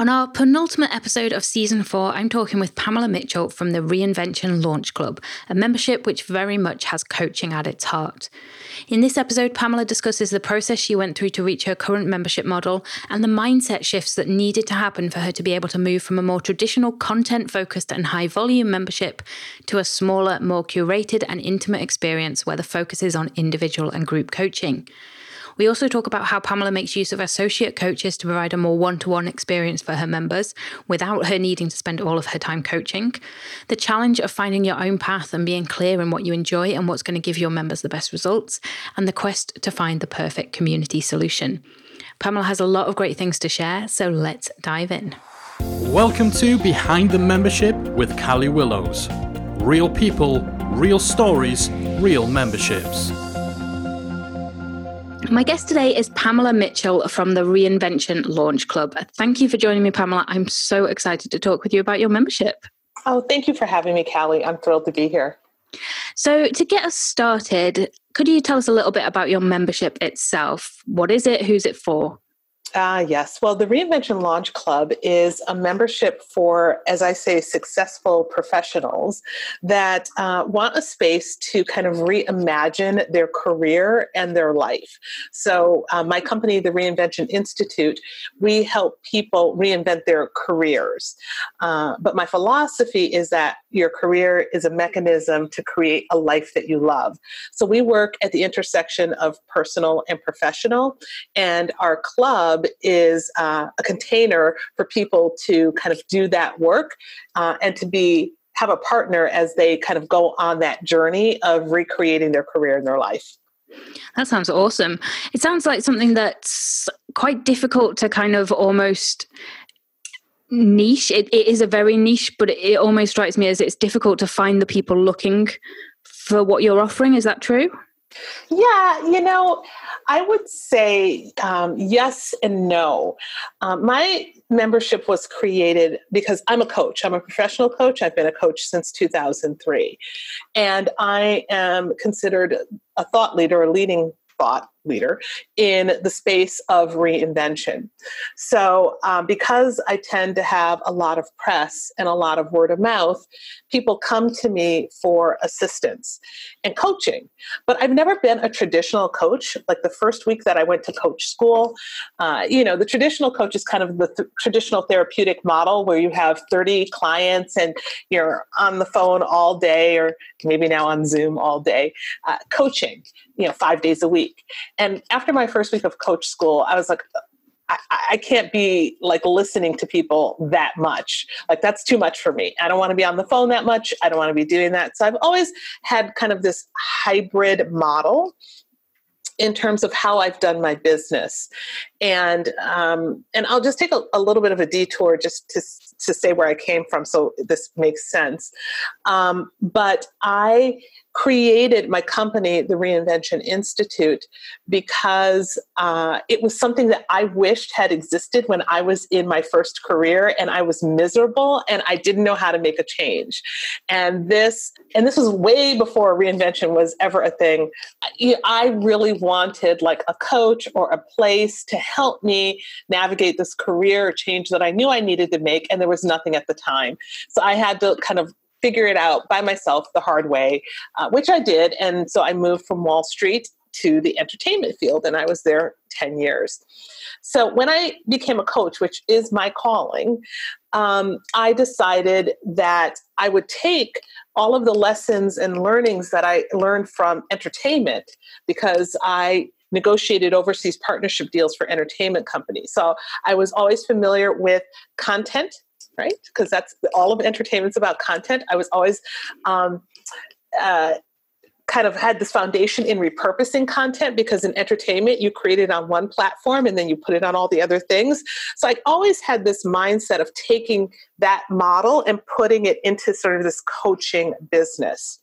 On our penultimate episode of season four, I'm talking with Pamela Mitchell from the Reinvention Launch Club, a membership which very much has coaching at its heart. In this episode, Pamela discusses the process she went through to reach her current membership model and the mindset shifts that needed to happen for her to be able to move from a more traditional content focused and high volume membership to a smaller, more curated and intimate experience where the focus is on individual and group coaching. We also talk about how Pamela makes use of associate coaches to provide a more one to one experience for her members without her needing to spend all of her time coaching, the challenge of finding your own path and being clear in what you enjoy and what's going to give your members the best results, and the quest to find the perfect community solution. Pamela has a lot of great things to share, so let's dive in. Welcome to Behind the Membership with Callie Willows. Real people, real stories, real memberships. My guest today is Pamela Mitchell from the Reinvention Launch Club. Thank you for joining me, Pamela. I'm so excited to talk with you about your membership. Oh, thank you for having me, Callie. I'm thrilled to be here. So, to get us started, could you tell us a little bit about your membership itself? What is it? Who's it for? Ah, uh, yes. Well, the Reinvention Launch Club is a membership for, as I say, successful professionals that uh, want a space to kind of reimagine their career and their life. So, uh, my company, the Reinvention Institute, we help people reinvent their careers. Uh, but my philosophy is that your career is a mechanism to create a life that you love. So, we work at the intersection of personal and professional, and our club Hub is uh, a container for people to kind of do that work uh, and to be have a partner as they kind of go on that journey of recreating their career and their life. That sounds awesome. It sounds like something that's quite difficult to kind of almost niche. It, it is a very niche, but it, it almost strikes me as it's difficult to find the people looking for what you're offering. Is that true? Yeah, you know, I would say um, yes and no. Um, my membership was created because I'm a coach. I'm a professional coach. I've been a coach since 2003. And I am considered a thought leader, a leading thought leader in the space of reinvention. So, um, because I tend to have a lot of press and a lot of word of mouth, people come to me for assistance and coaching. But I've never been a traditional coach. Like the first week that I went to coach school, uh, you know, the traditional coach is kind of the th- traditional therapeutic model where you have 30 clients and you're on the phone all day or maybe now on Zoom all day, uh, coaching, you know, five days a week. And after my first week of coach school, I was like, I, I, can't be like listening to people that much. Like that's too much for me. I don't want to be on the phone that much. I don't want to be doing that. So I've always had kind of this hybrid model in terms of how I've done my business, and um, and I'll just take a, a, little bit of a detour just to to say where I came from, so this makes sense. Um, but I created my company, the Reinvention Institute, because uh, it was something that I wished had existed when I was in my first career and I was miserable and I didn't know how to make a change. And this, and this was way before reinvention was ever a thing. I really wanted like a coach or a place to help me navigate this career change that I knew I needed to make, and there was nothing at the time. So I had to kind of figure it out by myself the hard way, uh, which I did. And so I moved from Wall Street to the entertainment field, and I was there 10 years. So when I became a coach, which is my calling, um, I decided that I would take all of the lessons and learnings that I learned from entertainment because I negotiated overseas partnership deals for entertainment companies. So I was always familiar with content right? Because that's all of entertainment's about content. I was always um, uh, kind of had this foundation in repurposing content because in entertainment you create it on one platform and then you put it on all the other things. So i always had this mindset of taking that model and putting it into sort of this coaching business.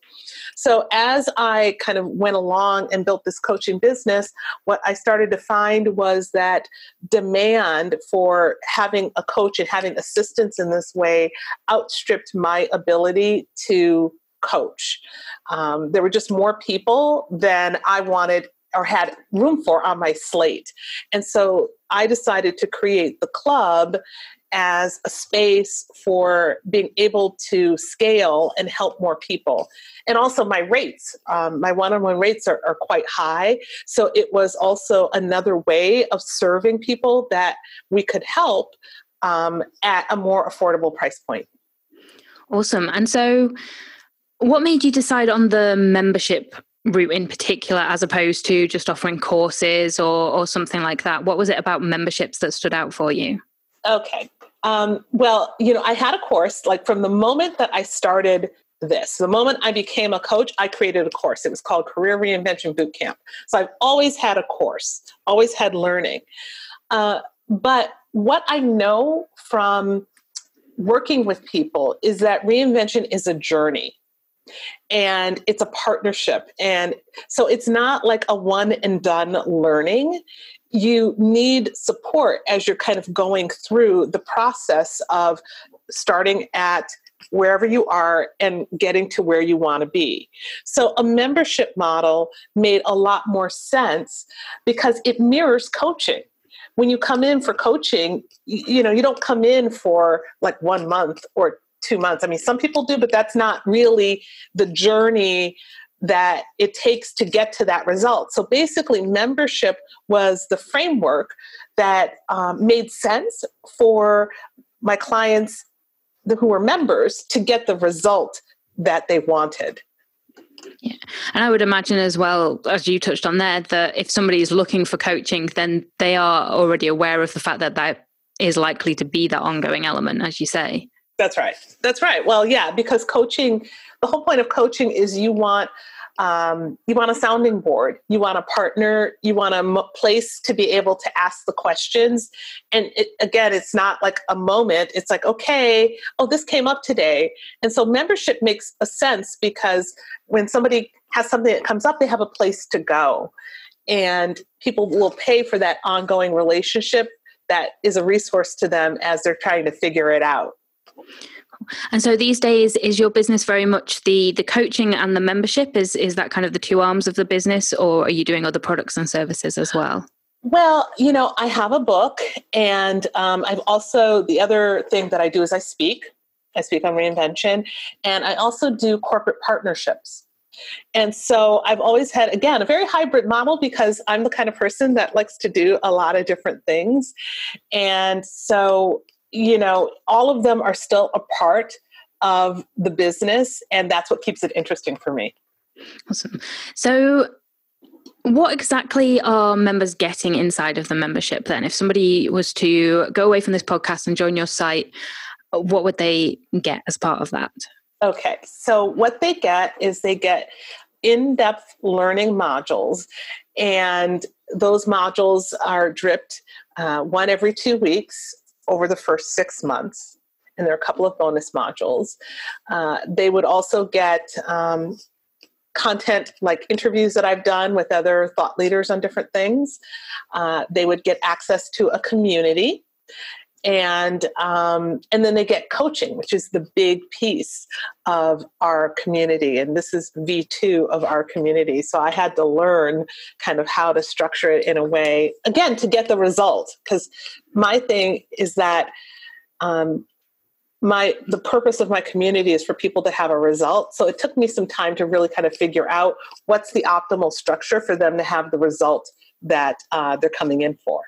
So as I kind of went along and built this coaching business, what I started to find was that demand for having a coach and having assistance in this way outstripped my ability to coach. Um, there were just more people than I wanted or had room for on my slate. And so I decided to create the club as a space for being able to scale and help more people. And also, my rates, um, my one on one rates are, are quite high. So, it was also another way of serving people that we could help um, at a more affordable price point. Awesome. And so, what made you decide on the membership route in particular as opposed to just offering courses or, or something like that? What was it about memberships that stood out for you? Okay. Um, well, you know, I had a course like from the moment that I started this, the moment I became a coach, I created a course. It was called Career Reinvention Bootcamp. So I've always had a course, always had learning. Uh, but what I know from working with people is that reinvention is a journey and it's a partnership. And so it's not like a one and done learning you need support as you're kind of going through the process of starting at wherever you are and getting to where you want to be. So a membership model made a lot more sense because it mirrors coaching. When you come in for coaching, you know, you don't come in for like 1 month or 2 months. I mean, some people do, but that's not really the journey that it takes to get to that result. So basically, membership was the framework that um, made sense for my clients who were members to get the result that they wanted. Yeah. And I would imagine as well, as you touched on there, that if somebody is looking for coaching, then they are already aware of the fact that that is likely to be that ongoing element, as you say. That's right. That's right. Well, yeah, because coaching, the whole point of coaching is you want um, you want a sounding board. You want a partner. You want a m- place to be able to ask the questions. And it, again it's not like a moment. It's like okay oh this came up today. And so membership makes a sense because when somebody has something that comes up they have a place to go. And people will pay for that ongoing relationship that is a resource to them as they're trying to figure it out and so these days, is your business very much the the coaching and the membership? Is is that kind of the two arms of the business, or are you doing other products and services as well? Well, you know, I have a book, and um, I've also the other thing that I do is I speak. I speak on reinvention, and I also do corporate partnerships. And so I've always had, again, a very hybrid model because I'm the kind of person that likes to do a lot of different things. And so you know, all of them are still a part of the business, and that's what keeps it interesting for me. Awesome. So, what exactly are members getting inside of the membership then? If somebody was to go away from this podcast and join your site, what would they get as part of that? Okay, so what they get is they get in depth learning modules, and those modules are dripped uh, one every two weeks over the first six months. And there are a couple of bonus modules. Uh, they would also get um, content like interviews that I've done with other thought leaders on different things. Uh, they would get access to a community and um, and then they get coaching which is the big piece of our community. And this is v2 of our community. So i had to learn kind of how to structure it in a way again to get the result because my thing is that um, my the purpose of my community is for people to have a result. So it took me some time to really kind of figure out what's the optimal structure for them to have the result that uh, they're coming in for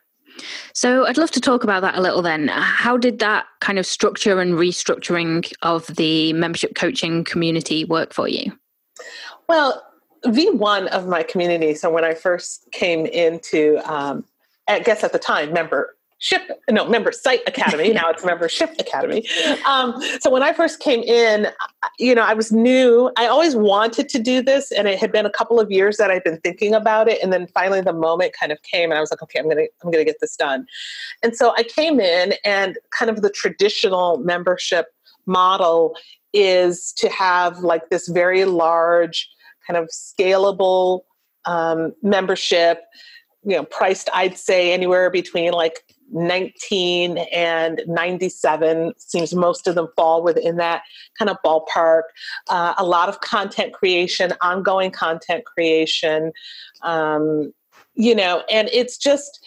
so I'd love to talk about that a little then. How did that kind of structure and restructuring of the membership coaching community work for you? Well, V1 of my community, so when I first came into, um, I guess at the time, member Ship, no, member Site Academy. now it's Membership Academy. Um, so when I first came in, you know, I was new. I always wanted to do this, and it had been a couple of years that I'd been thinking about it. And then finally, the moment kind of came, and I was like, okay, I'm gonna, I'm gonna get this done. And so I came in, and kind of the traditional membership model is to have like this very large, kind of scalable um, membership you know priced i'd say anywhere between like 19 and 97 seems most of them fall within that kind of ballpark uh, a lot of content creation ongoing content creation um, you know and it's just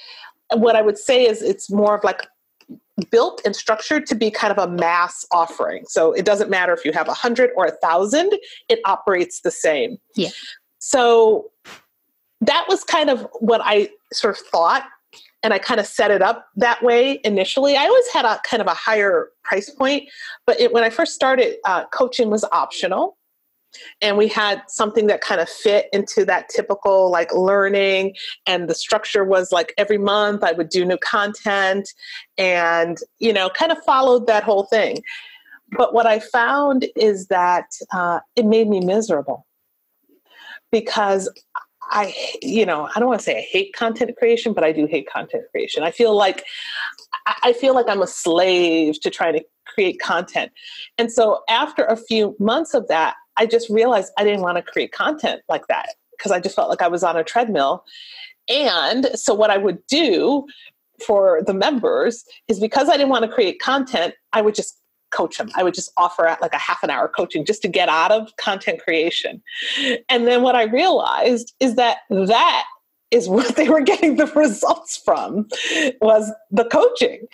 what I would say is it's more of like built and structured to be kind of a mass offering. So it doesn't matter if you have a hundred or a thousand, it operates the same. Yeah. So that was kind of what I sort of thought. And I kind of set it up that way initially. I always had a kind of a higher price point, but it, when I first started, uh, coaching was optional and we had something that kind of fit into that typical like learning and the structure was like every month i would do new content and you know kind of followed that whole thing but what i found is that uh, it made me miserable because i you know i don't want to say i hate content creation but i do hate content creation i feel like i feel like i'm a slave to trying to create content and so after a few months of that I just realized I didn't want to create content like that because I just felt like I was on a treadmill. And so, what I would do for the members is because I didn't want to create content, I would just coach them. I would just offer like a half an hour coaching just to get out of content creation. And then what I realized is that that is what they were getting the results from was the coaching.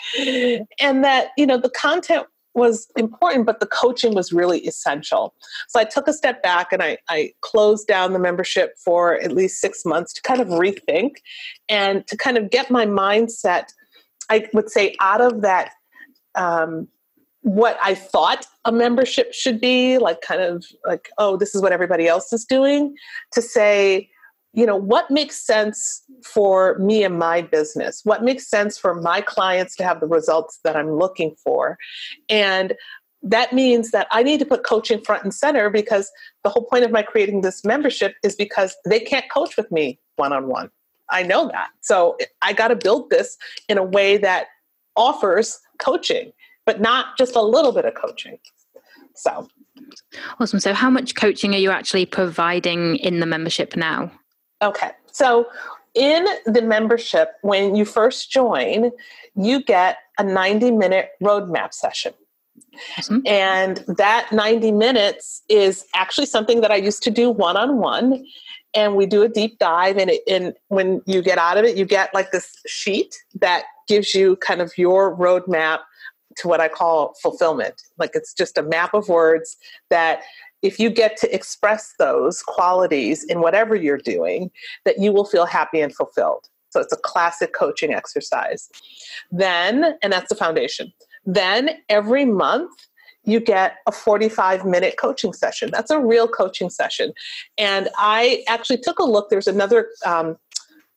And that, you know, the content was important, but the coaching was really essential. So I took a step back and I, I closed down the membership for at least six months to kind of rethink and to kind of get my mindset, I would say, out of that. Um, what I thought a membership should be, like kind of like, oh, this is what everybody else is doing, to say, you know what makes sense for me and my business? What makes sense for my clients to have the results that i'm looking for? And that means that i need to put coaching front and center because the whole point of my creating this membership is because they can't coach with me one-on-one. I know that. So i got to build this in a way that offers coaching but not just a little bit of coaching so awesome so how much coaching are you actually providing in the membership now Okay. So in the membership, when you first join, you get a 90 minute roadmap session. Awesome. And that 90 minutes is actually something that I used to do one on one. And we do a deep dive. And, it, and when you get out of it, you get like this sheet that gives you kind of your roadmap to what I call fulfillment. Like it's just a map of words that if you get to express those qualities in whatever you're doing, that you will feel happy and fulfilled. So it's a classic coaching exercise. Then, and that's the foundation. Then every month, you get a 45 minute coaching session. That's a real coaching session. And I actually took a look. There's another um,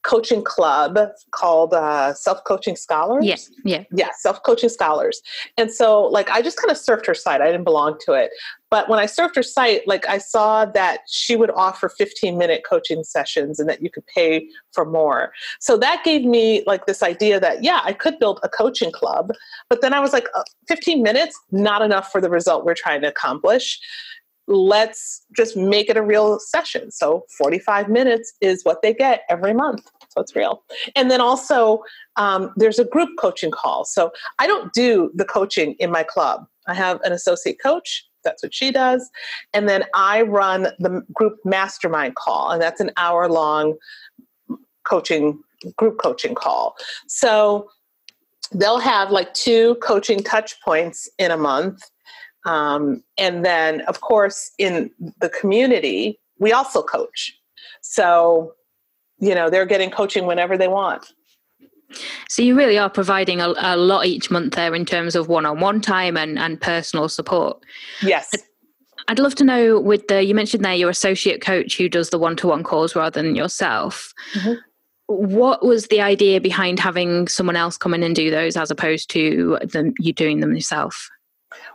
coaching club called uh, Self Coaching Scholars. Yes, yeah, yeah, Self Coaching Scholars. And so, like, I just kind of surfed her site. I didn't belong to it, but when I surfed her site, like, I saw that she would offer 15 minute coaching sessions, and that you could pay for more. So that gave me like this idea that yeah, I could build a coaching club. But then I was like, uh, 15 minutes, not enough for the result we're trying to accomplish let's just make it a real session. So 45 minutes is what they get every month. So it's real. And then also, um, there's a group coaching call. So I don't do the coaching in my club. I have an associate coach. That's what she does. And then I run the group mastermind call, and that's an hour long coaching, group coaching call. So they'll have like two coaching touch points in a month um, and then, of course, in the community, we also coach. So, you know, they're getting coaching whenever they want. So you really are providing a, a lot each month there in terms of one-on-one time and, and personal support. Yes. I'd love to know with the you mentioned there your associate coach who does the one-to-one calls rather than yourself. Mm-hmm. What was the idea behind having someone else come in and do those as opposed to them you doing them yourself?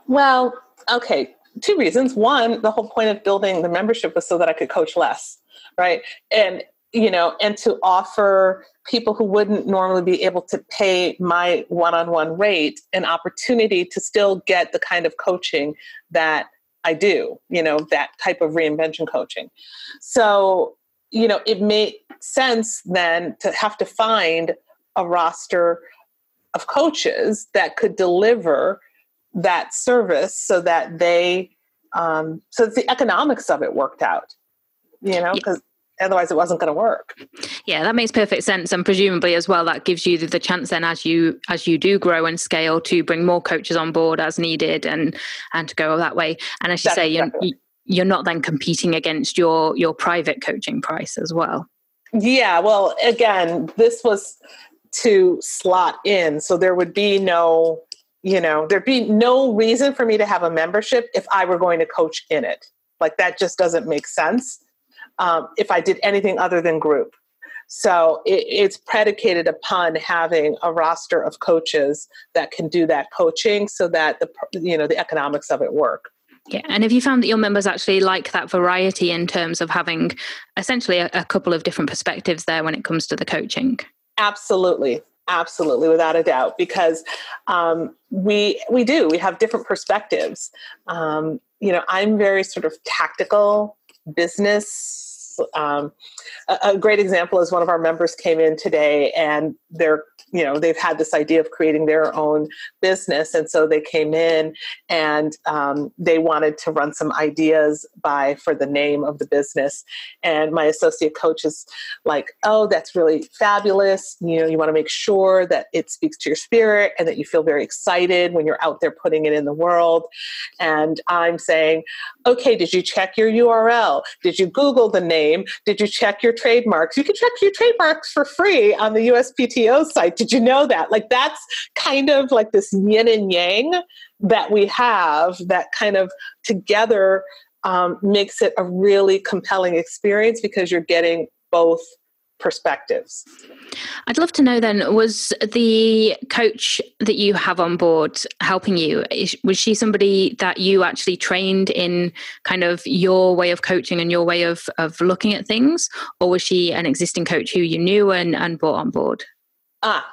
Well, okay, two reasons. One, the whole point of building the membership was so that I could coach less, right? And you know, and to offer people who wouldn't normally be able to pay my one-on-one rate an opportunity to still get the kind of coaching that I do, you know, that type of reinvention coaching. So, you know, it made sense then to have to find a roster of coaches that could deliver that service so that they um, so the economics of it worked out you know because otherwise it wasn't going to work. Yeah that makes perfect sense and presumably as well that gives you the chance then as you as you do grow and scale to bring more coaches on board as needed and and to go that way. And as you That's say you're, you're not then competing against your your private coaching price as well. Yeah well again this was to slot in so there would be no you know there'd be no reason for me to have a membership if i were going to coach in it like that just doesn't make sense um, if I did anything other than group. So it, it's predicated upon having a roster of coaches that can do that coaching, so that the you know the economics of it work. Yeah, and have you found that your members actually like that variety in terms of having essentially a, a couple of different perspectives there when it comes to the coaching? Absolutely, absolutely without a doubt because um, we we do we have different perspectives. Um, you know i'm very sort of tactical business um, a, a, great example is one of our members came in today and they're you know they've had this idea of creating their own business. And so they came in and um, they wanted to run some ideas by for the name of the business. And my associate coach is like oh that's really fabulous. You know you want to make sure that it speaks to your spirit and that you feel very excited when you're out there putting it in the world. And i'm saying okay did you check your url did you google the name did you check your trademarks? You can check your trademarks for free on the uspto site. Did you know that? Like that's kind of like this yin and yang that we have that kind of together um, makes it a really compelling experience because you're getting both perspectives. I'd love to know then was the coach that you have on board helping you was she somebody that you actually trained in kind of your way of coaching and your way of of looking at things or was she an existing coach who you knew and and brought on board? Ah,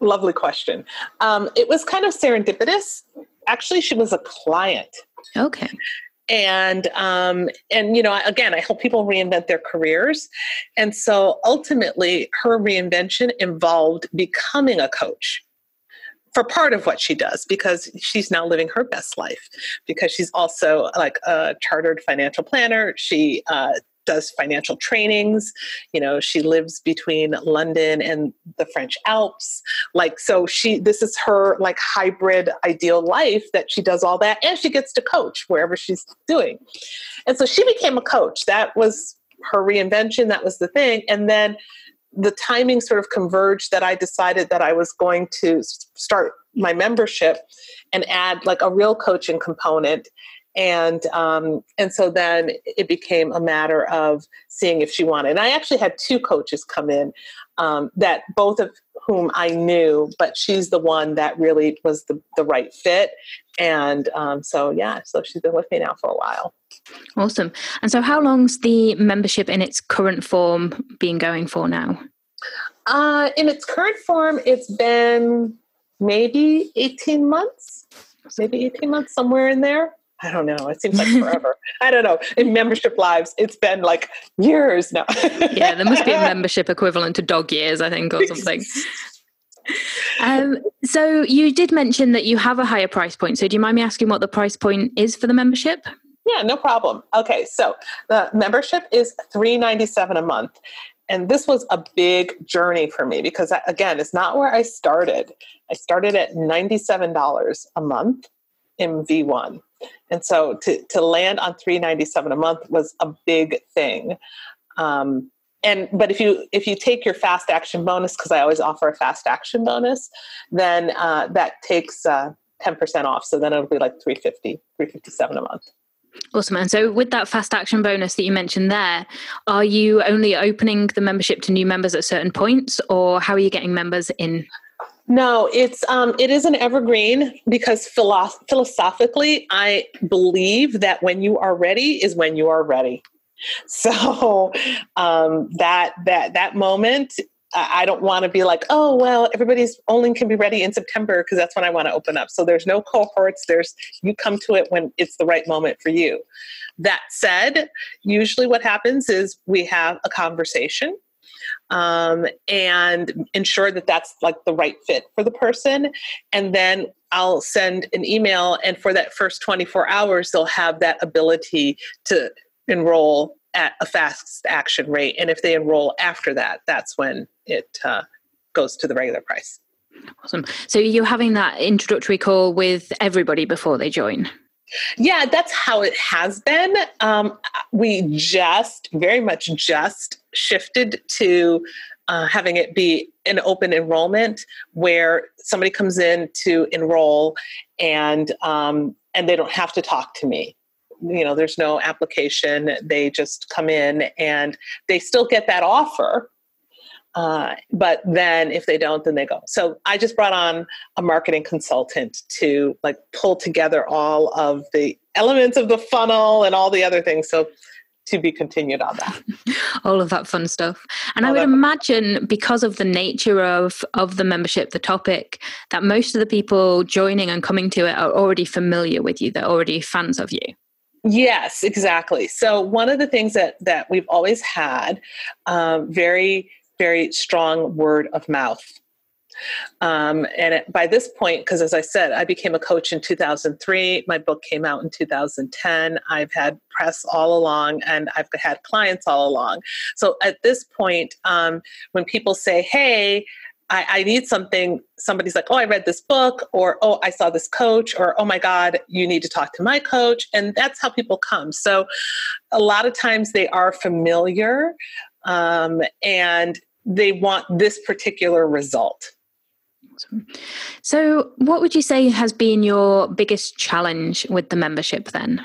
Lovely question. Um, it was kind of serendipitous. Actually, she was a client. Okay. And um, and you know, again, I help people reinvent their careers, and so ultimately, her reinvention involved becoming a coach for part of what she does because she's now living her best life because she's also like a chartered financial planner. She uh, does financial trainings. You know, she lives between London and the French Alps. Like, so she, this is her like hybrid ideal life that she does all that and she gets to coach wherever she's doing. And so she became a coach. That was her reinvention. That was the thing. And then the timing sort of converged that I decided that I was going to start my membership and add like a real coaching component and um, and so then it became a matter of seeing if she wanted. And I actually had two coaches come in um, that both of whom I knew, but she's the one that really was the the right fit. And um, so yeah, so she's been with me now for a while. Awesome. And so, how long's the membership in its current form been going for now? Uh, in its current form, it's been maybe 18 months, maybe 18 months, somewhere in there. I don't know. It seems like forever. I don't know. In membership lives, it's been like years now. yeah, there must be a membership equivalent to dog years, I think, or something. Um, so you did mention that you have a higher price point. So do you mind me asking what the price point is for the membership? Yeah, no problem. Okay, so the membership is three ninety seven a month, and this was a big journey for me because again, it's not where I started. I started at ninety seven dollars a month in V one and so to, to land on 397 a month was a big thing um, and but if you if you take your fast action bonus because i always offer a fast action bonus then uh, that takes uh, 10% off so then it'll be like 350 357 a month Awesome. And so, with that fast action bonus that you mentioned there, are you only opening the membership to new members at certain points, or how are you getting members in? No, it's um, it is an evergreen because philo- philosophically, I believe that when you are ready is when you are ready. So um, that that that moment, I don't want to be like, oh well, everybody's only can be ready in September because that's when I want to open up. So there's no cohorts. There's you come to it when it's the right moment for you. That said, usually what happens is we have a conversation um, and ensure that that's like the right fit for the person. And then I'll send an email, and for that first 24 hours, they'll have that ability to enroll at a fast action rate. And if they enroll after that, that's when it uh, goes to the regular price. Awesome. So you're having that introductory call with everybody before they join? Yeah, that's how it has been. Um, we just, very much just shifted to uh, having it be an open enrollment where somebody comes in to enroll and um, and they don't have to talk to me. You know there's no application. They just come in and they still get that offer uh, but then if they don't then they go. So i just brought on a marketing consultant to like pull together all of the elements of the funnel and all the other things. So to be continued on that all of that fun stuff. And i would imagine because of the nature of of the membership the topic that most of the people joining and coming to it are already familiar with you they're already fans of you. Yes exactly. So one of the things that that we've always had um, very very strong word of mouth um, and it, by this point, because as I said, I became a coach in 2003. My book came out in 2010. I've had press all along and I've had clients all along. So at this point, um, when people say, hey, I, I, need something, somebody's like, oh, I read this book, or oh, I saw this coach, or oh my God, you need to talk to my coach. And that's how people come. So a lot of times they are familiar um, and they want this particular result. So, what would you say has been your biggest challenge with the membership then?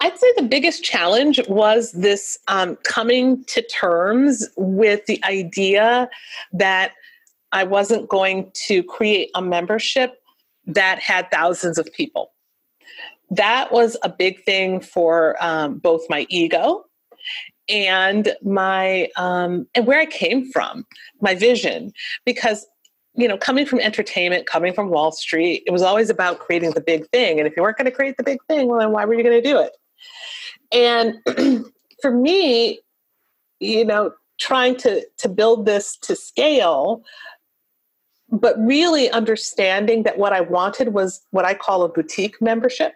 I'd say the biggest challenge was this um, coming to terms with the idea that I wasn't going to create a membership that had thousands of people. That was a big thing for um, both my ego and my um, and where I came from, my vision, because you know, coming from entertainment, coming from Wall Street, it was always about creating the big thing. And if you weren't going to create the big thing, well, then why were you going to do it? And for me, you know, trying to to build this to scale, but really understanding that what I wanted was what I call a boutique membership,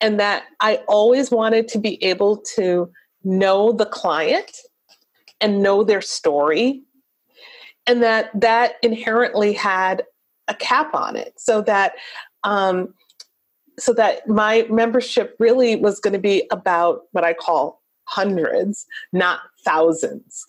and that I always wanted to be able to know the client and know their story and that that inherently had a cap on it so that um, so that my membership really was going to be about what i call hundreds not thousands.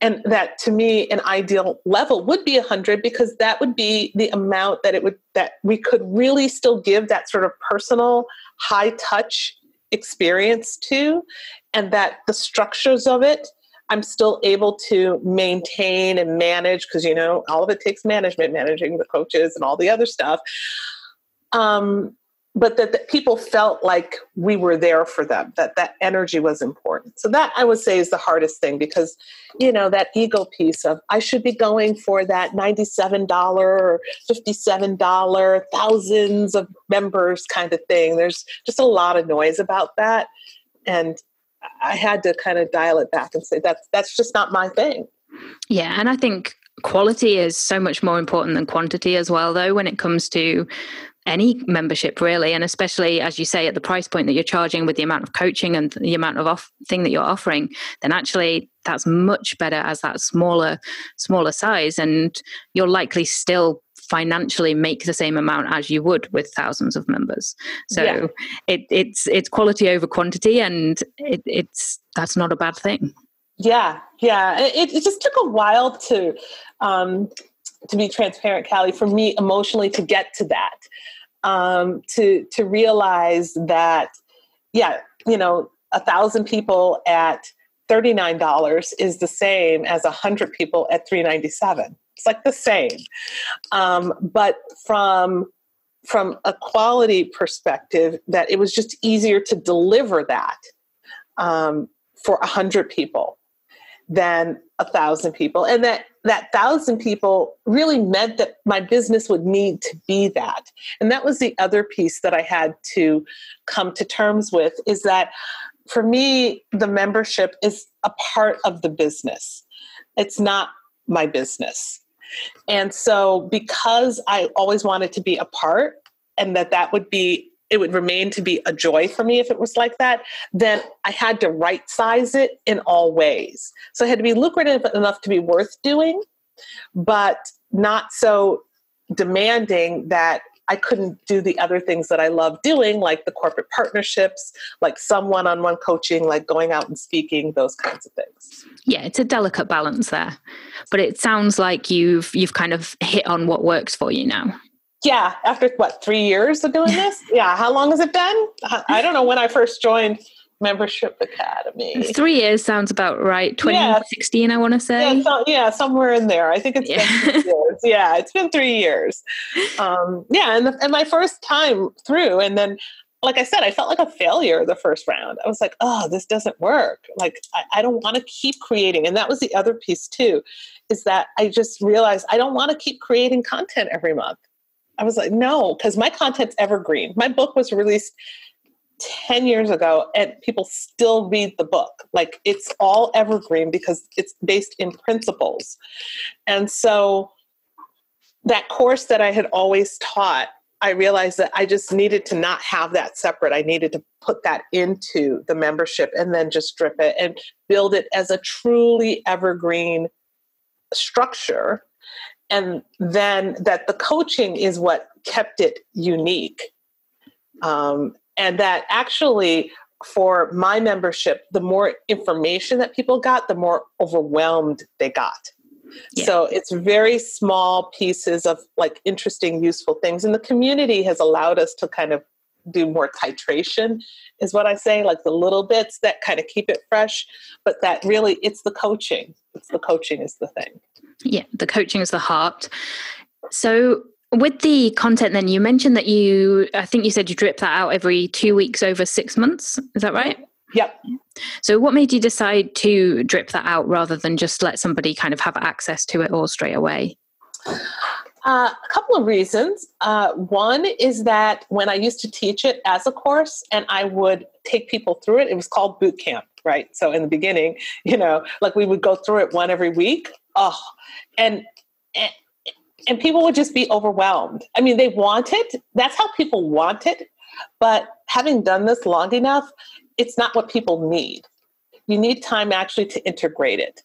And that to me an ideal level would be 100 because that would be the amount that it would that we could really still give that sort of personal high touch experience to and that the structures of it I'm still able to maintain and manage because you know all of it takes management, managing the coaches and all the other stuff. Um, but that, that, people felt like we were there for them that that energy was important. So that i would say is the hardest thing because you know that ego piece of i should be going for that $97 or $57 thousands of members kind of thing. There's just a lot of noise about that. And I had to kind of dial it back and say that's that's just not my thing. Yeah, and I think quality is so much more important than quantity as well though when it comes to any membership really and especially as you say at the price point that you're charging with the amount of coaching and the amount of off thing that you're offering then actually that's much better as that smaller smaller size and you're likely still financially make the same amount as you would with thousands of members. So yeah. it, it's it's quality over quantity, and it, it's that's not a bad thing. Yeah, yeah. It, it just took a while to um, to be transparent, Callie, for me emotionally to get to that, um, to to realize that, yeah, you know, a thousand people at $39 is the same as 100 people at 397 it's like the same. Um, but from from a quality perspective, that it was just easier to deliver that um, for a hundred people than a thousand people, and that that thousand people really meant that my business would need to be that. And that was the other piece that I had to come to terms with is that for me, the membership is a part of the business. It's not my business. And so, because I always wanted to be a part and that that would be it would remain to be a joy for me if it was like that, then I had to right size it in all ways. So it had to be lucrative enough to be worth doing, but not so demanding that I couldn't do the other things that I love doing, like the corporate partnerships, like some one on one coaching, like going out and speaking, those kinds of things. Yeah, it's a delicate balance there. But it sounds like you've you've kind of hit on what works for you now. Yeah, after what, three years of doing this? yeah, how long has it been? I don't know when I first joined Membership Academy. Three years sounds about right. 2016, yeah. I want to say. Yeah, so, yeah, somewhere in there. I think it's yeah. been three years. Yeah, it's been three years. Um, yeah, and, the, and my first time through, and then like I said, I felt like a failure the first round. I was like, oh, this doesn't work. Like, I, I don't want to keep creating. And that was the other piece, too, is that I just realized I don't want to keep creating content every month. I was like, no, because my content's evergreen. My book was released 10 years ago and people still read the book. Like it's all evergreen because it's based in principles. And so that course that I had always taught, I realized that I just needed to not have that separate. I needed to put that into the membership and then just strip it and build it as a truly evergreen structure. And then that the coaching is what kept it unique. Um, and that actually for my membership the more information that people got the more overwhelmed they got. Yeah. so it's very small pieces of like interesting useful things. And the community has allowed us to kind of do more titration is what i say like the little bits that kind of keep it fresh. But that really it's the coaching. It's the coaching is the thing. Yeah the coaching is the heart. So with the content, then you mentioned that you, I think you said you drip that out every two weeks over six months. Is that right? Yep. So, what made you decide to drip that out rather than just let somebody kind of have access to it all straight away? Uh, a couple of reasons. Uh, one is that when I used to teach it as a course and I would take people through it, it was called boot camp, right? So, in the beginning, you know, like we would go through it one every week. Oh, and, and and people would just be overwhelmed. I mean, they want it. That's how people want it. But having done this long enough, it's not what people need. You need time actually to integrate it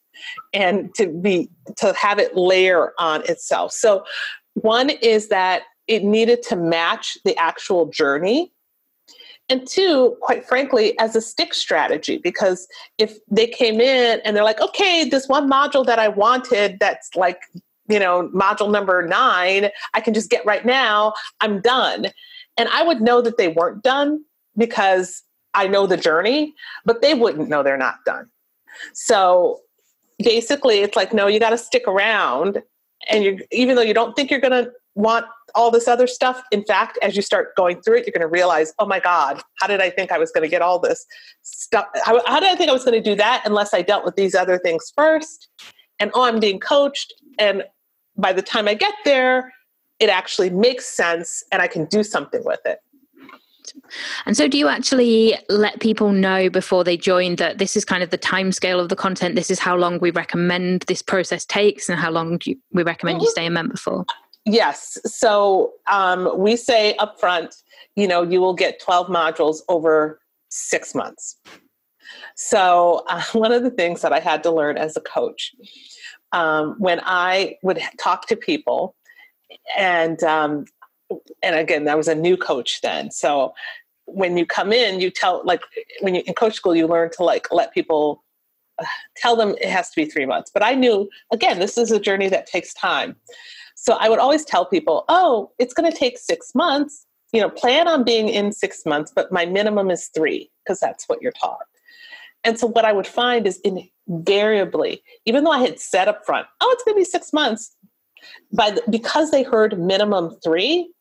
and to be to have it layer on itself. So one is that it needed to match the actual journey and two quite frankly as a stick strategy because if they came in and they're like okay this one module that i wanted that's like you know, module number nine, I can just get right now, I'm done. And I would know that they weren't done because I know the journey, but they wouldn't know they're not done. So basically, it's like, no, you got to stick around. And you, even though you don't think you're going to want all this other stuff, in fact, as you start going through it, you're going to realize, oh my God, how did I think I was going to get all this stuff? How, how did I think I was going to do that unless I dealt with these other things first? And oh, I'm being coached. And by the time I get there, it actually makes sense and I can do something with it. And so, do you actually let people know before they join that this is kind of the time scale of the content? This is how long we recommend this process takes, and how long you, we recommend you stay a member for? Yes. So, um, we say upfront, you know, you will get 12 modules over six months. So, uh, one of the things that I had to learn as a coach um, when I would talk to people, and um, and again, I was a new coach then. So when you come in, you tell like when you in coach school, you learn to like let people uh, tell them it has to be three months. But I knew again, this is a journey that takes time. So I would always tell people, oh, it's going to take six months. You know, plan on being in six months, but my minimum is three because that's what you're taught. And so what I would find is invariably, even though I had said up front, oh, it's going to be six months, by the, because they heard minimum three,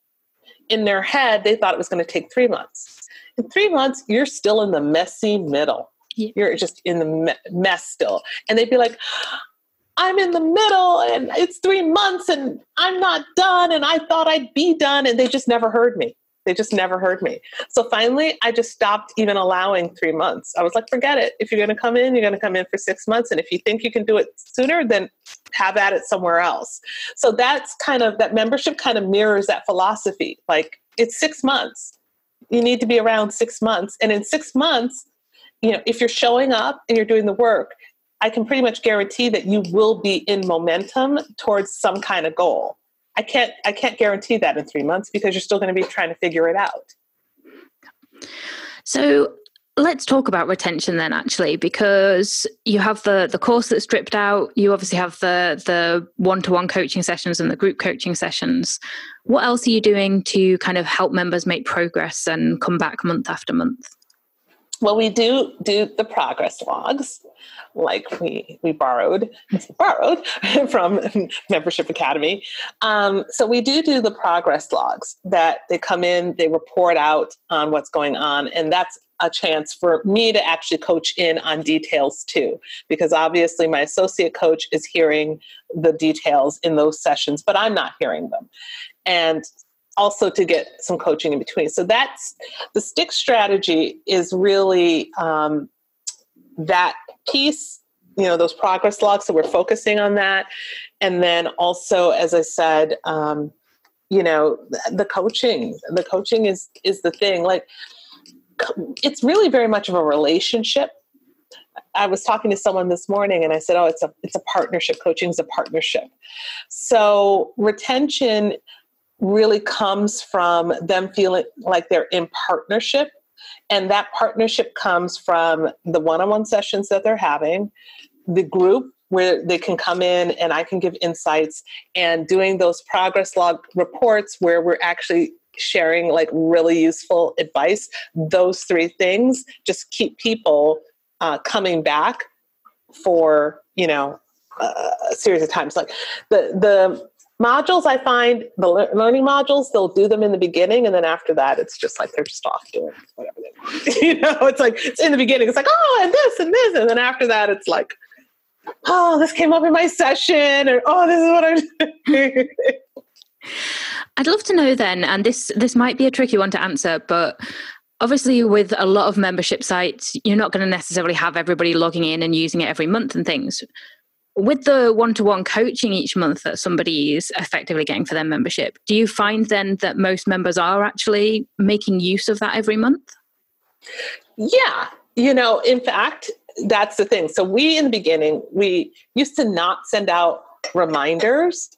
in their head, they thought it was going to take three months. In three months, you're still in the messy middle. Yeah. You're just in the me- mess still. And they'd be like, I'm in the middle and it's three months and I'm not done and I thought I'd be done. And they just never heard me. They just never heard me. So finally, I just stopped even allowing three months. I was like, forget it. If you're going to come in, you're going to come in for six months. And if you think you can do it sooner, then have at it somewhere else. So that's kind of that membership kind of mirrors that philosophy. Like it's six months. you need to be around six months. And in six months, you know, if you're showing up and you're doing the work, I can pretty much guarantee that you will be in momentum towards some kind of goal. I can't I can't guarantee that in 3 months because you're still going to be trying to figure it out. So let's talk about retention then actually because you have the the course that's stripped out you obviously have the the one-to-one coaching sessions and the group coaching sessions. What else are you doing to kind of help members make progress and come back month after month? Well we do do the progress logs like we we borrowed borrowed from membership academy um, so we do do the progress logs that they come in they report out on what's going on and that's a chance for me to actually coach in on details too because obviously my associate coach is hearing the details in those sessions but i'm not hearing them and also to get some coaching in between. So that's the stick strategy is really um, that piece, you know, those progress logs. So we're focusing on that. And then also, as I said, um, you know, the coaching, the coaching is, is the thing. Like it's really very much of a relationship. I was talking to someone this morning and I said, "Oh, it's a it's a partnership. Coaching is a partnership." So retention really comes from them feeling like they're in partnership. And that partnership comes from the one on one sessions that they're having, the group where they can come in and I can give insights, and doing those progress log reports where we're actually sharing like really useful advice. Those three things just keep people uh, coming back for, you know, a series of times. Like the, the, modules i find the learning modules they'll do them in the beginning and then after that it's just like they're just off doing whatever they you know it's like it's in the beginning it's like oh and this and this and then after that it's like oh this came up in my session or oh this is what i'm doing i'd love to know then and this this might be a tricky one to answer but obviously with a lot of membership sites you're not going to necessarily have everybody logging in and using it every month and things with the one-to-one coaching each month that somebody is effectively getting for their membership do you find then that most members are actually making use of that every month? Yeah. You know in fact that's the thing. So we in the beginning we used to not send out reminders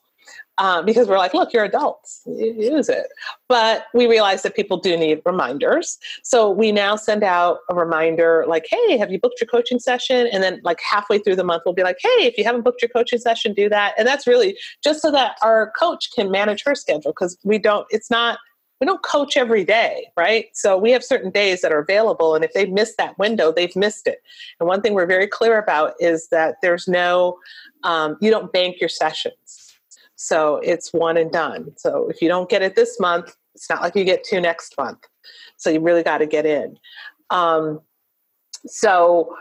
uh, because we're like, look, you're adults, use it. But we realize that people do need reminders. So we now send out a reminder like, hey, have you booked your coaching session? And then, like, halfway through the month, we'll be like, hey, if you haven't booked your coaching session, do that. And that's really just so that our coach can manage her schedule because we don't, it's not, we don't coach every day, right? So we have certain days that are available, and if they miss that window, they've missed it. And one thing we're very clear about is that there's no, um, you don't bank your sessions. So it's one and done. So if you don't get it this month, it's not like you get two next month. So you really got to get in. Um, so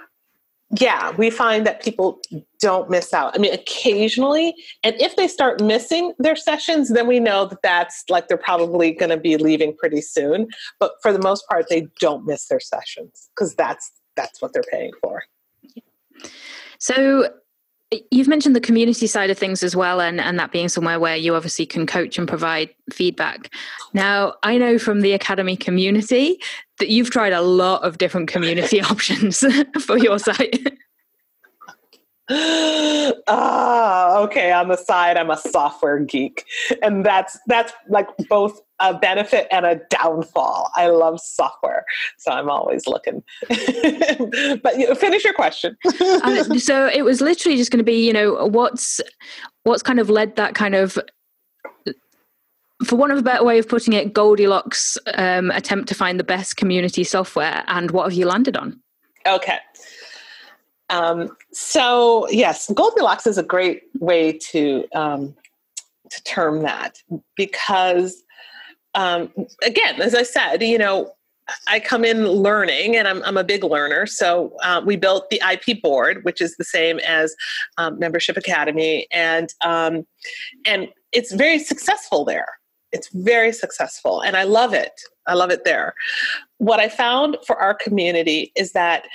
yeah, we find that people don't miss out. I mean, occasionally, and if they start missing their sessions, then we know that that's like they're probably going to be leaving pretty soon. But for the most part, they don't miss their sessions because that's that's what they're paying for. So You've mentioned the community side of things as well, and, and that being somewhere where you obviously can coach and provide feedback. Now, I know from the Academy community that you've tried a lot of different community options for your site. ah, okay. On the side, I'm a software geek, and that's that's like both a benefit and a downfall. I love software, so I'm always looking. but you know, finish your question. uh, so it was literally just going to be, you know, what's what's kind of led that kind of for one of a better way of putting it, Goldilocks um, attempt to find the best community software, and what have you landed on? Okay. Um, so yes, Goldilocks is a great way to um, to term that because um, again, as I said, you know, I come in learning, and I'm, I'm a big learner. So uh, we built the IP board, which is the same as um, Membership Academy, and um, and it's very successful there. It's very successful, and I love it. I love it there. What I found for our community is that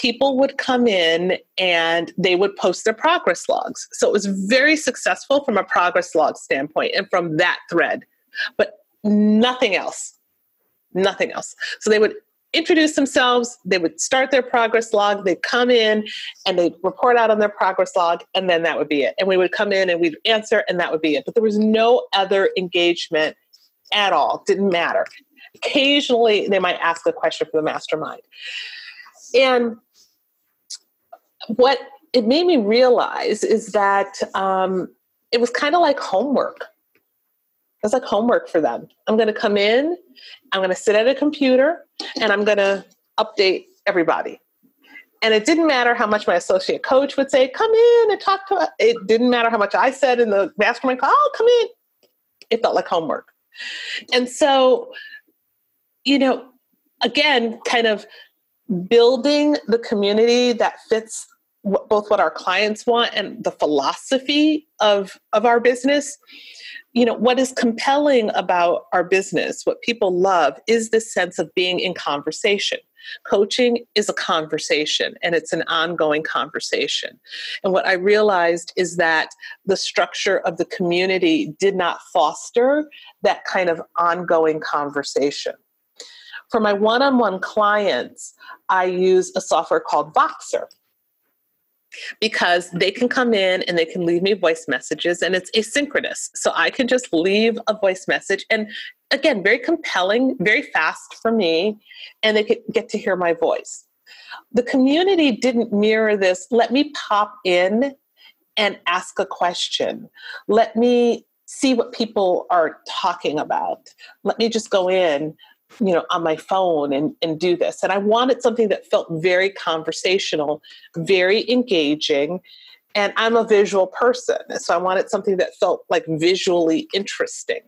people would come in and they would post their progress logs. So it was very successful from a progress log standpoint and from that thread, but nothing else. nothing else. So they would introduce themselves, they would start their progress log, they'd come in and they'd report out on their progress log, and then that would be it. And we would come in and we'd answer, and that would be it. But there was no other engagement at all, didn't matter. Occasionally, they might ask a question for the mastermind. And what it made me realize is that um, it was kind of like homework. It was like homework for them. I'm going to come in, I'm going to sit at a computer, and I'm going to update everybody. And it didn't matter how much my associate coach would say, come in and talk to us. It didn't matter how much I said in the mastermind call, oh, come in. It felt like homework. And so, you know, again, kind of building the community that fits both what our clients want and the philosophy of of our business. You know what is compelling about our business what people love is this sense of being in conversation. Coaching is a conversation and it's an ongoing conversation. And what i realized is that the structure of the community did not foster that kind of ongoing conversation for my one-on-one clients i use a software called voxer because they can come in and they can leave me voice messages and it's asynchronous. So I can just leave a voice message and again, very compelling, very fast for me, and they get to hear my voice. The community didn't mirror this. Let me pop in and ask a question. Let me see what people are talking about. Let me just go in you know on my phone and, and do this. And i wanted something that felt very conversational very engaging and i'm a visual person so i wanted something that felt like visually interesting.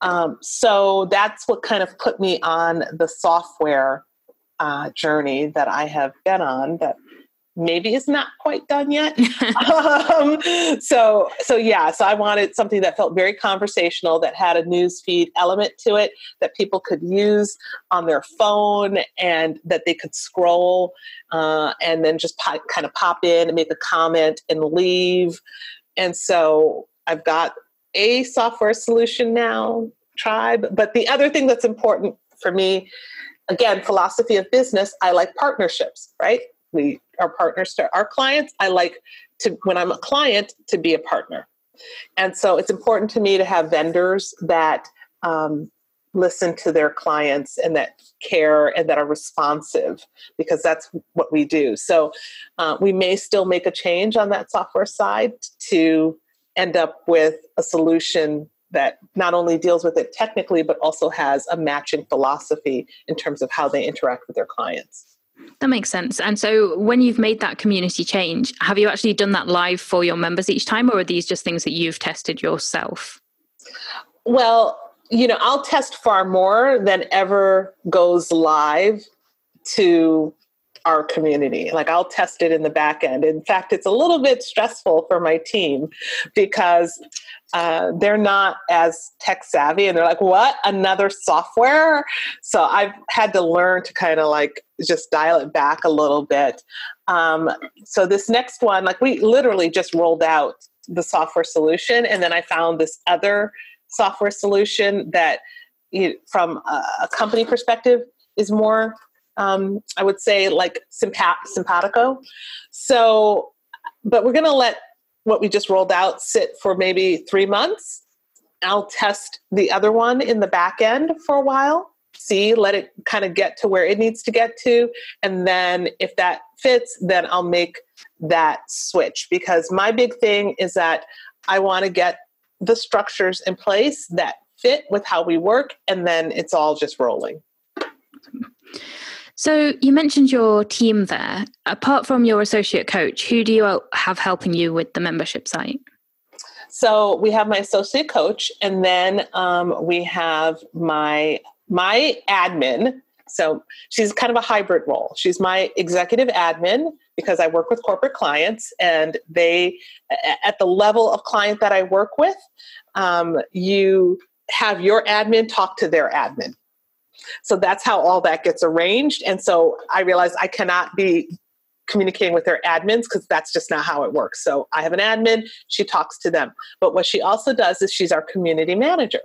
Um, so that's what kind of put me on the software uh, journey that i have been on that maybe is not quite done yet. um, so so yeah, so I wanted something that felt very conversational, that had a news feed element to it, that people could use on their phone, and that they could scroll uh, and then just pop, kind of pop in and make a comment and leave. And so I've got a software solution now, Tribe. But the other thing that's important for me again philosophy of business i like partnerships right we are partners to our clients. I like to, when I'm a client, to be a partner. And so it's important to me to have vendors that um, listen to their clients and that care and that are responsive because that's what we do. So uh, we may still make a change on that software side to end up with a solution that not only deals with it technically, but also has a matching philosophy in terms of how they interact with their clients. That makes sense. And so, when you've made that community change, have you actually done that live for your members each time, or are these just things that you've tested yourself? Well, you know, I'll test far more than ever goes live to our community. Like I'll test it in the back end. In fact, it's a little bit stressful for my team because uh, they're not as tech savvy and they're like, what? Another software? So I've had to learn to kind of like just dial it back a little bit. Um, so this next one, like we literally just rolled out the software solution and then I found this other software solution that you from a, a company perspective is more um, I would say like sympat- simpatico. So, but we're going to let what we just rolled out sit for maybe three months. I'll test the other one in the back end for a while, see, let it kind of get to where it needs to get to. And then if that fits, then I'll make that switch because my big thing is that I want to get the structures in place that fit with how we work, and then it's all just rolling. So you mentioned your team there. Apart from your associate coach, who do you have helping you with the membership site? So we have my associate coach, and then um, we have my my admin. So she's kind of a hybrid role. She's my executive admin because I work with corporate clients, and they, at the level of client that I work with, um, you have your admin talk to their admin. So that's how all that gets arranged. And so I realized I cannot be communicating with their admins because that's just not how it works. So I have an admin, she talks to them. But what she also does is she's our community manager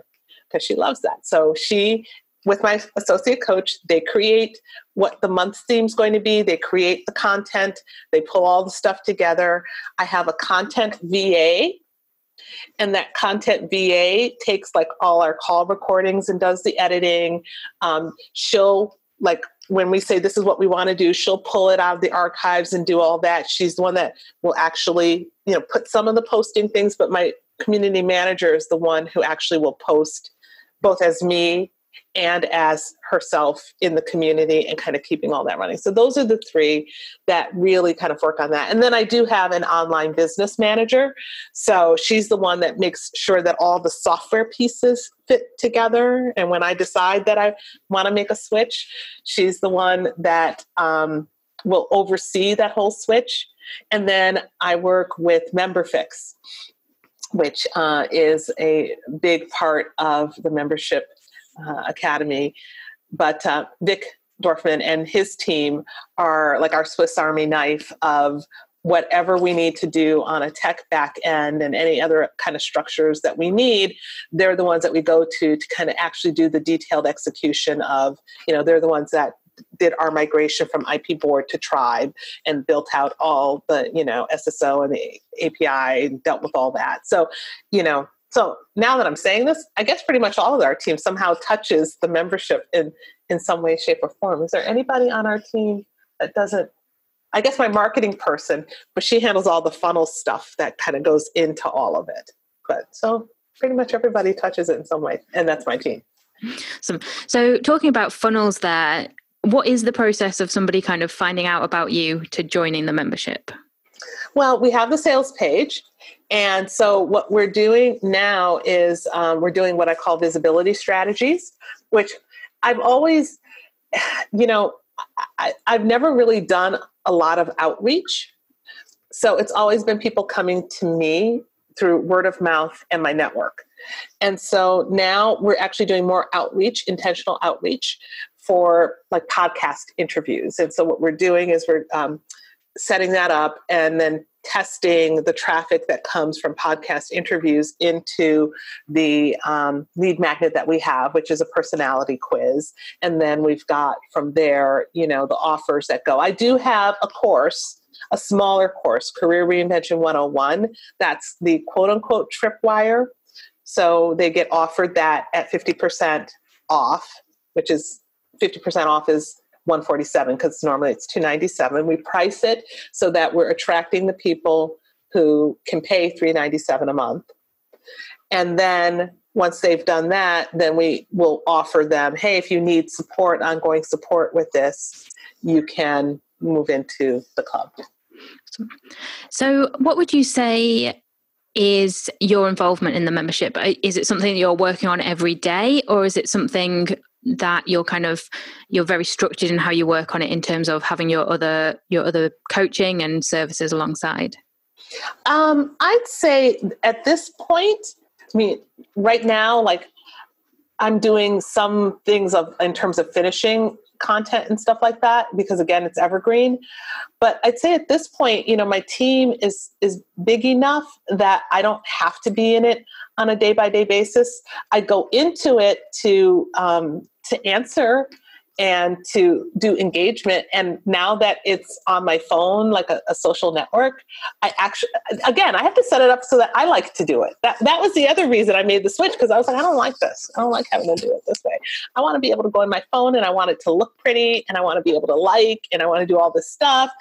because she loves that. So she with my associate coach, they create what the month theme is going to be. They create the content. They pull all the stuff together. I have a content VA, and that content VA takes like all our call recordings and does the editing. Um, she'll like when we say this is what we want to do, she'll pull it out of the archives and do all that. She's the one that will actually, you know, put some of the posting things, but my community manager is the one who actually will post both as me and as herself in the community and kind of keeping all that running. So those are the three that really kind of work on that. And then I do have an online business manager. So she's the one that makes sure that all the software pieces fit together. And when I decide that I want to make a switch, she's the one that um, will oversee that whole switch. And then I work with MemberFix which uh, is a big part of the membership uh, Academy. But uh, Vic Dorfman and his team are like our Swiss Army knife of whatever we need to do on a tech back end and any other kind of structures that we need they're the ones that we go to to kind of actually do the detailed execution of you know they're the ones that did our migration from IP board to tribe and built out all the you know SSO and the API and dealt with all that. So, you know, so now that I'm saying this, I guess pretty much all of our team somehow touches the membership in in some way, shape, or form. Is there anybody on our team that doesn't? I guess my marketing person, but she handles all the funnel stuff that kind of goes into all of it. But so pretty much everybody touches it in some way, and that's my team. Awesome. So talking about funnels there, what is the process of somebody kind of finding out about you to joining the membership? Well, we have the sales page. And so, what we're doing now is um, we're doing what I call visibility strategies, which I've always, you know, I, I've never really done a lot of outreach. So, it's always been people coming to me through word of mouth and my network. And so now we're actually doing more outreach, intentional outreach for like podcast interviews. And so what we're doing is we're um, setting that up and then testing the traffic that comes from podcast interviews into the um, lead magnet that we have which is a personality quiz. And then we've got from there you know the offers that go. I do have a course a smaller course career reinvention 101 that's the quote unquote tripwire. So they get offered that at 50% off which is 50% off is 147 because normally it's 297 we price it so that we're attracting the people who can pay 397 a month. And then once they've done that then we will offer them hey if you need support ongoing support with this you can move into the club. So what would you say is your involvement in the membership? Is it something that you're working on every day or is it something that you're kind of you're very structured in how you work on it in terms of having your other your other coaching and services alongside? Um, i'd say at this point i mean right now like i'm doing some things of in terms of finishing content and stuff like that because again it's evergreen. But i'd say at this point you know my team is is big enough that i don't have to be in it on a day by day basis. I go into it to um, to answer and to do engagement. And now that it's on my phone like a, a, social network i actually again i have to set it up so that i like to do it. That, that was the other reason i made the switch because i was like i don't like this. I don't like having to do it this way. I want to be able to go on my phone and i want it to look pretty and i want to be able to like and i want to do all this stuff.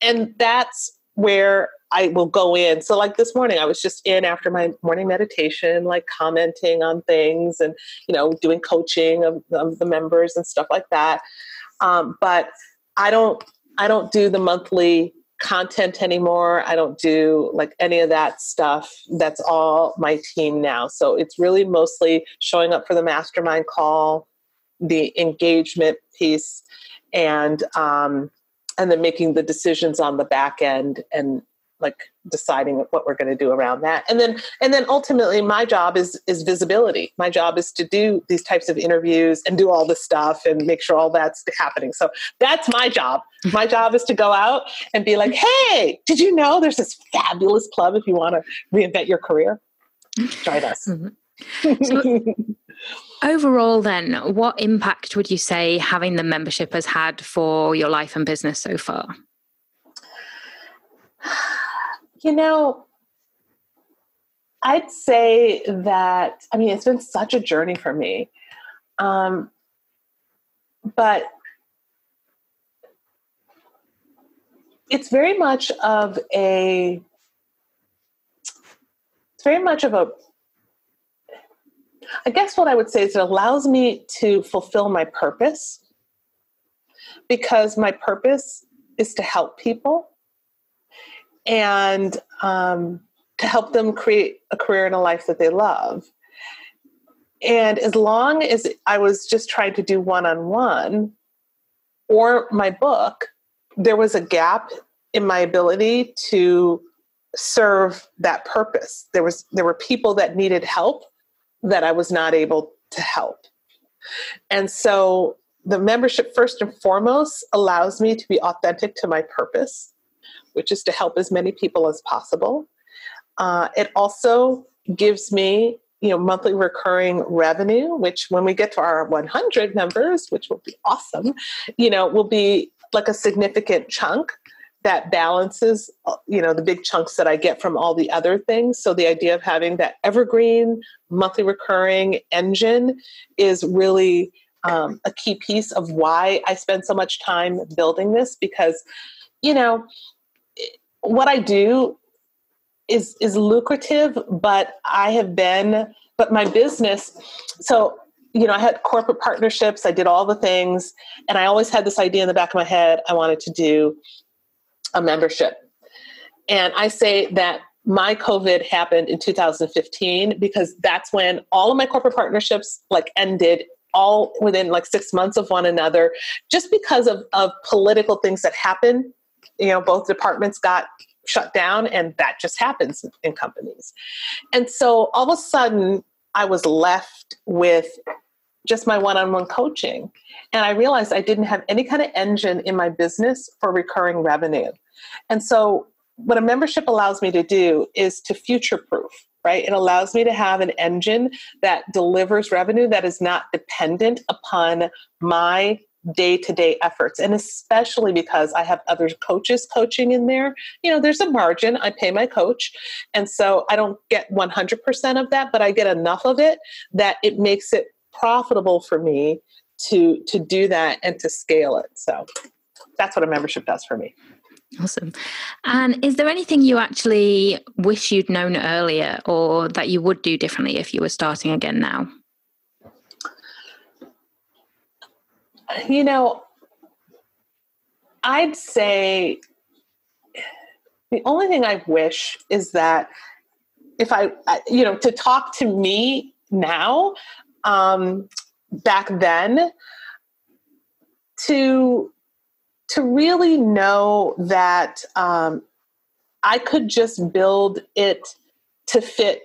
And that's where I will go in. So, like this morning, I was just in after my morning meditation, like commenting on things and, you know, doing coaching of, of the members and stuff like that. Um, but I don't, I don't do the monthly content anymore. I don't do like any of that stuff. That's all my team now. So it's really mostly showing up for the mastermind call, the engagement piece, and um, and then making the decisions on the back end and like deciding what we're going to do around that. And then and then ultimately my job is is visibility. My job is to do these types of interviews and do all this stuff and make sure all that's happening. So that's my job. My job is to go out and be like hey did you know there's this fabulous club if you want to reinvent your career? Join us. Mm-hmm. so, Overall, then, what impact would you say having the membership has had for your life and business so far? You know, I'd say that, I mean, it's been such a journey for me. Um, but it's very much of a it's very much of a i guess what i would say is it allows me to fulfill my purpose because my purpose is to help people and um, to help them create a career and a life that they love and as long as i was just trying to do one-on-one or my book there was a gap in my ability to serve that purpose. There was there were people that needed help that I was not able to help. And so the membership first and foremost allows me to be authentic to my purpose, which is to help as many people as possible. Uh, it also gives me you know monthly recurring revenue which when we get to our 100 members which will be awesome you know will be like a significant chunk that balances uh, you know the big chunks that i get from all the other things. So the idea of having that evergreen monthly recurring engine is really um, a key piece of why i spend so much time building this because you know what i do is is lucrative but i have been but my business so you know i had corporate partnerships i did all the things and i always had this idea in the back of my head i wanted to do a membership. And I say that my COVID happened in 2015 because that's when all of my corporate partnerships like ended all within like six months of one another, just because of, of political things that happened. You know, both departments got shut down, and that just happens in companies. And so all of a sudden, I was left with just my one on one coaching. And I realized I didn't have any kind of engine in my business for recurring revenue. And so, what a membership allows me to do is to future proof, right? It allows me to have an engine that delivers revenue that is not dependent upon my day to day efforts. And especially because I have other coaches coaching in there, you know, there's a margin. I pay my coach. And so I don't get 100% of that, but I get enough of it that it makes it profitable for me to to do that and to scale it. So that's what a membership does for me. Awesome. And is there anything you actually wish you'd known earlier or that you would do differently if you were starting again now? You know i'd say the only thing i wish is that if i you know to talk to me now um, back then to to really know that um, I could just build it to fit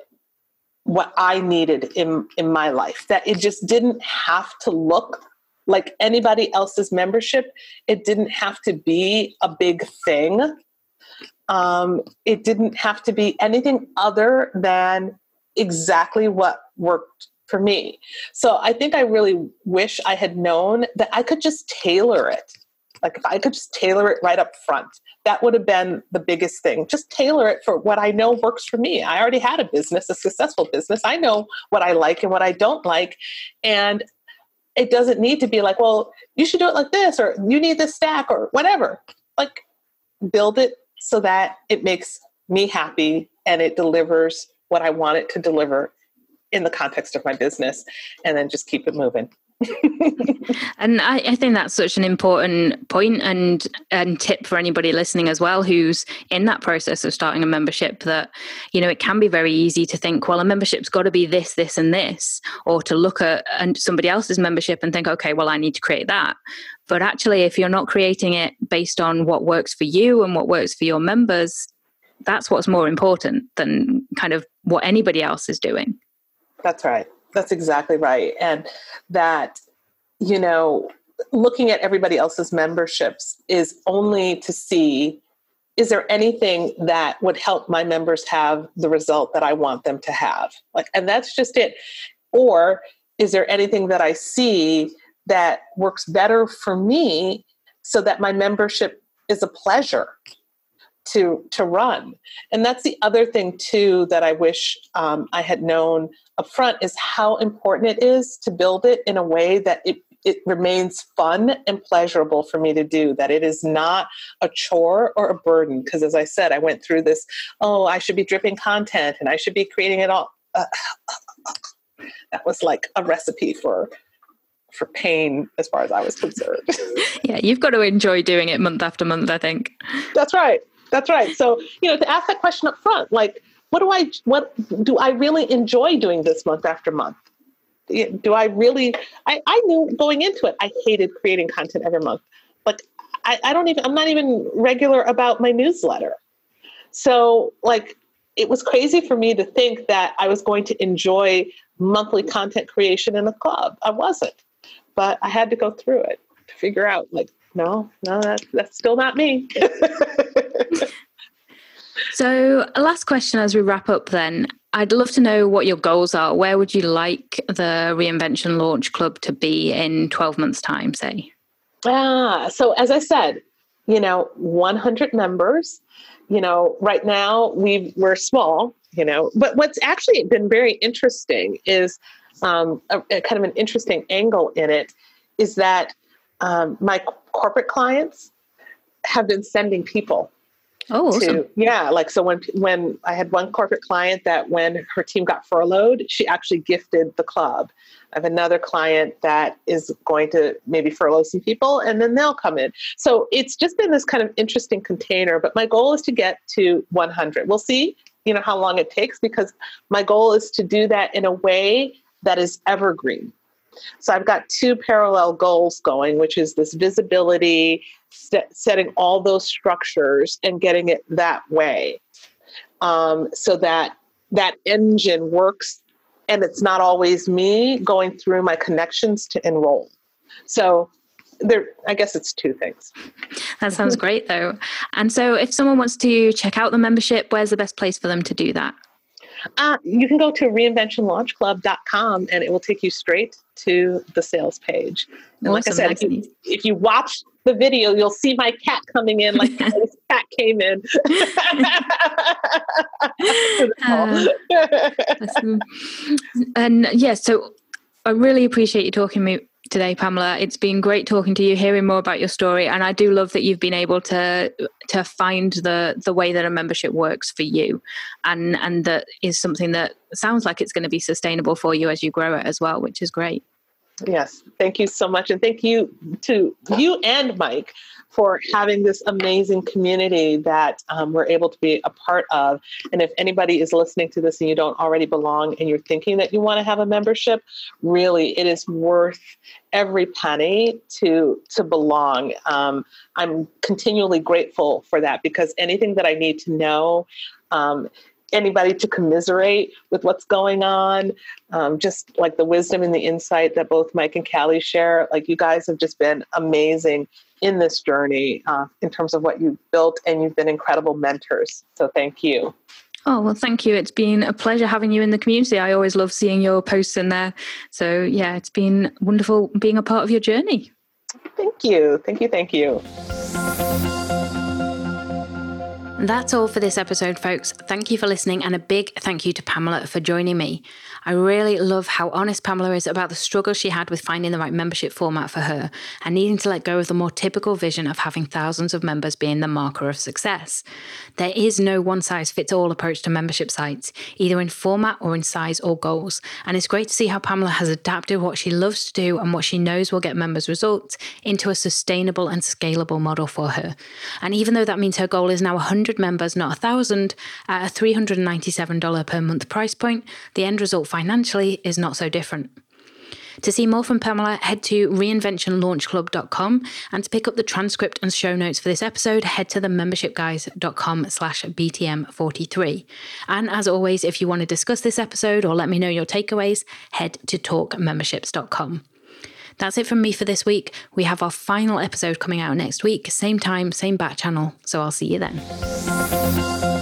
what I needed in in my life. That it just didn't have to look like anybody else's membership. It didn't have to be a big thing. Um, it didn't have to be anything other than exactly what worked for me. So I think I really wish I had known that I could just tailor it. Like if I could just tailor it right up front, that would have been the biggest thing. Just tailor it for what I know works for me. I already had a business, a successful business. I know what I like and what I don't like. And it doesn't need to be like, well, you should do it like this, or you need this stack, or whatever. Like, build it so that it makes me happy and it delivers what I want it to deliver in the context of my business and then just keep it moving. and I, I, think that's such an important point and and tip for anybody listening as well who's in that process of starting a membership that you know it can be very easy to think well a membership's got to be this this and this or to look at and somebody else's membership and think okay well I need to create that but actually if you're not creating it based on what works for you and what works for your members that's what's more important than kind of what anybody else is doing that's right. That's exactly right. And that, you know, looking at everybody else's memberships is only to see is there anything that would help my members have the result that I want them to have? Like, and that's just it. Or is there anything that I see that works better for me so that my membership is a pleasure to to run. And that's the other thing too that i wish um, i had known up front is how important it is to build it in a way that it it remains fun and pleasurable for me to do that it is not a chore or a burden. Because as i said i went through this oh i should be dripping content and i should be creating it all. Uh, that was like a recipe for for pain as far as i was concerned. Yeah you've got to enjoy doing it month after month i think. That's right that's right so you know to ask that question up front like what do i what do i really enjoy doing this month after month do I really? I, I knew going into it, I hated creating content every month. Like, I, I don't even, I'm not even regular about my newsletter. So, like, it was crazy for me to think that I was going to enjoy monthly content creation in a club. I wasn't, but I had to go through it to figure out, like, no, no, that, that's still not me. so, last question as we wrap up then. I'd love to know what your goals are. Where would you like the Reinvention Launch Club to be in 12 months' time, say? Ah, so as I said, you know, 100 members. You know, right now we we're small. You know, but what's actually been very interesting is um, a, a kind of an interesting angle in it is that um, my corporate clients have been sending people Oh, awesome. yeah like so when when i had one corporate client that when her team got furloughed she actually gifted the club. I have another client that is going to maybe furlough some people and then they'll come in. So it's just been this kind of interesting container but my goal is to get to 100 we'll see you know how long it takes because my goal is to do that in a way that is evergreen. So I've got two parallel goals going, which is this visibility, set, setting all those structures and getting it that way, um, so that that engine works, and it's not always me going through my connections to enroll. So there i guess it's two things. That sounds great though. And so if someone wants to check out the membership where's the best place for them to do that uh, you can go to reinventionlaunchclub.com and it will take you straight to the sales page. And awesome. like I said, if you, if you, watch the video, you'll see my cat coming in like this cat came in. uh, and yes, yeah, so I really appreciate you talking me today, Pamela. It's been great talking to you, hearing more about your story, and I do love that you've been able to to find the the way that a membership works for you, and and that is something that sounds like it's going to be sustainable for you as you grow it as well, which is great. Yes, thank you so much, and thank you to you and Mike for having this amazing community that um, we're able to be a part of. And if anybody is listening to this and you don't already belong and you're thinking that you want to have a membership, really, it is worth every penny to to belong. Um, I'm continually grateful for that because anything that I need to know. Um, anybody to commiserate with what's going on. Um, just like the wisdom and the insight that both Mike and Callie share. Like you guys have just been amazing in this journey uh, in terms of what you've built, and you've been incredible mentors. So thank you. Oh, well, thank you. It's been a pleasure having you in the community. I always love seeing your posts in there. So, yeah, it's been wonderful being a part of your journey. Thank you. Thank you. Thank you. That's all for this episode, folks. Thank you for listening, and a big thank you to Pamela for joining me. I really love how honest Pamela is about the struggle she had with finding the right membership format for her and needing to let go of the more typical vision of having thousands of members being the marker of success. There is no one size fits all approach to membership sites, either in format or in size or goals. And it's great to see how Pamela has adapted what she loves to do and what she knows will get members results into a sustainable and scalable model for her. And even though that means her goal is now 100 members, not 1,000, at a $397 per month price point, the end result financially is not so different. To see more from Pamela, head to reinventionlaunchclub.com and to pick up the transcript and show notes for this episode, head to themembershipguys.com slash BTM43. And as always, if you want to discuss this episode or let me know your takeaways, head to talkmemberships.com. That's it from me for this week. We have our final episode coming out next week, same time, same back channel. So I'll see you then.